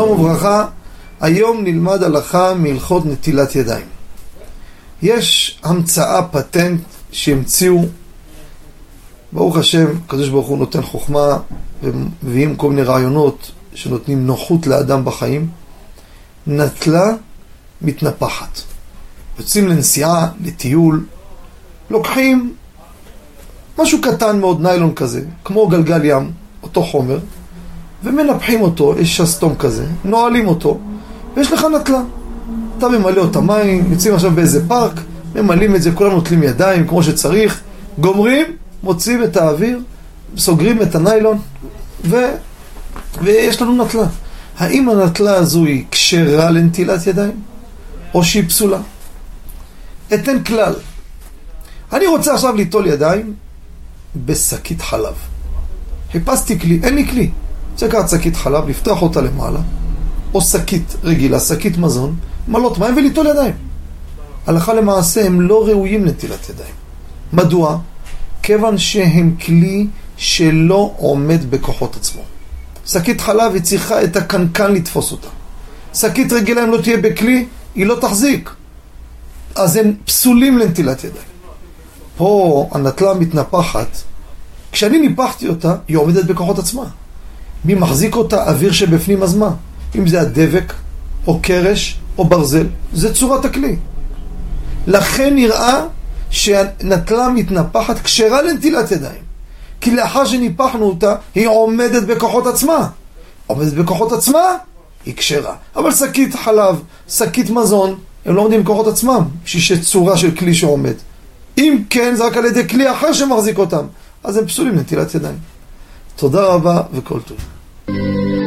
וברכה, היום נלמד הלכה מהלכות נטילת ידיים. יש המצאה, פטנט, שהמציאו, ברוך השם, הקדוש ברוך הוא נותן חוכמה, ומביאים כל מיני רעיונות שנותנים נוחות לאדם בחיים. נטלה מתנפחת. יוצאים לנסיעה, לטיול, לוקחים משהו קטן מאוד, ניילון כזה, כמו גלגל ים, אותו חומר, ומנפחים אותו, יש שסתום כזה, נועלים אותו, ויש לך נטלה. אתה ממלא אותה מים, יוצאים עכשיו באיזה פארק, ממלאים את זה, כולם נוטלים ידיים כמו שצריך, גומרים, מוציאים את האוויר, סוגרים את הניילון, ו... ויש לנו נטלה. האם הנטלה הזו היא כשרה לנטילת ידיים, או שהיא פסולה? אתן כלל. אני רוצה עכשיו ליטול ידיים בשקית חלב. חיפשתי כלי, אין לי כלי. לקחת שקית חלב, לפתוח אותה למעלה, או שקית רגילה, שקית מזון, מלות מים וליטול ידיים. הלכה למעשה הם לא ראויים לנטילת ידיים. מדוע? כיוון שהם כלי שלא עומד בכוחות עצמו. שקית חלב היא צריכה את הקנקן לתפוס אותה. שקית רגילה אם לא תהיה בכלי, היא לא תחזיק. אז הם פסולים לנטילת ידיים. פה הנטלה מתנפחת, כשאני ניפחתי אותה, היא עומדת בכוחות עצמה. מי מחזיק אותה? אוויר שבפנים, אז מה? אם זה הדבק, או קרש, או ברזל, זה צורת הכלי. לכן נראה שנטלה מתנפחת כשרה לנטילת ידיים. כי לאחר שניפחנו אותה, היא עומדת בכוחות עצמה. עומדת בכוחות עצמה, היא כשרה. אבל שקית חלב, שקית מזון, הם לא עומדים בכוחות עצמם, בשביל שצורה של כלי שעומד. אם כן, זה רק על ידי כלי אחר שמחזיק אותם, אז הם פסולים לנטילת ידיים. תודה רבה וכל טוב. Música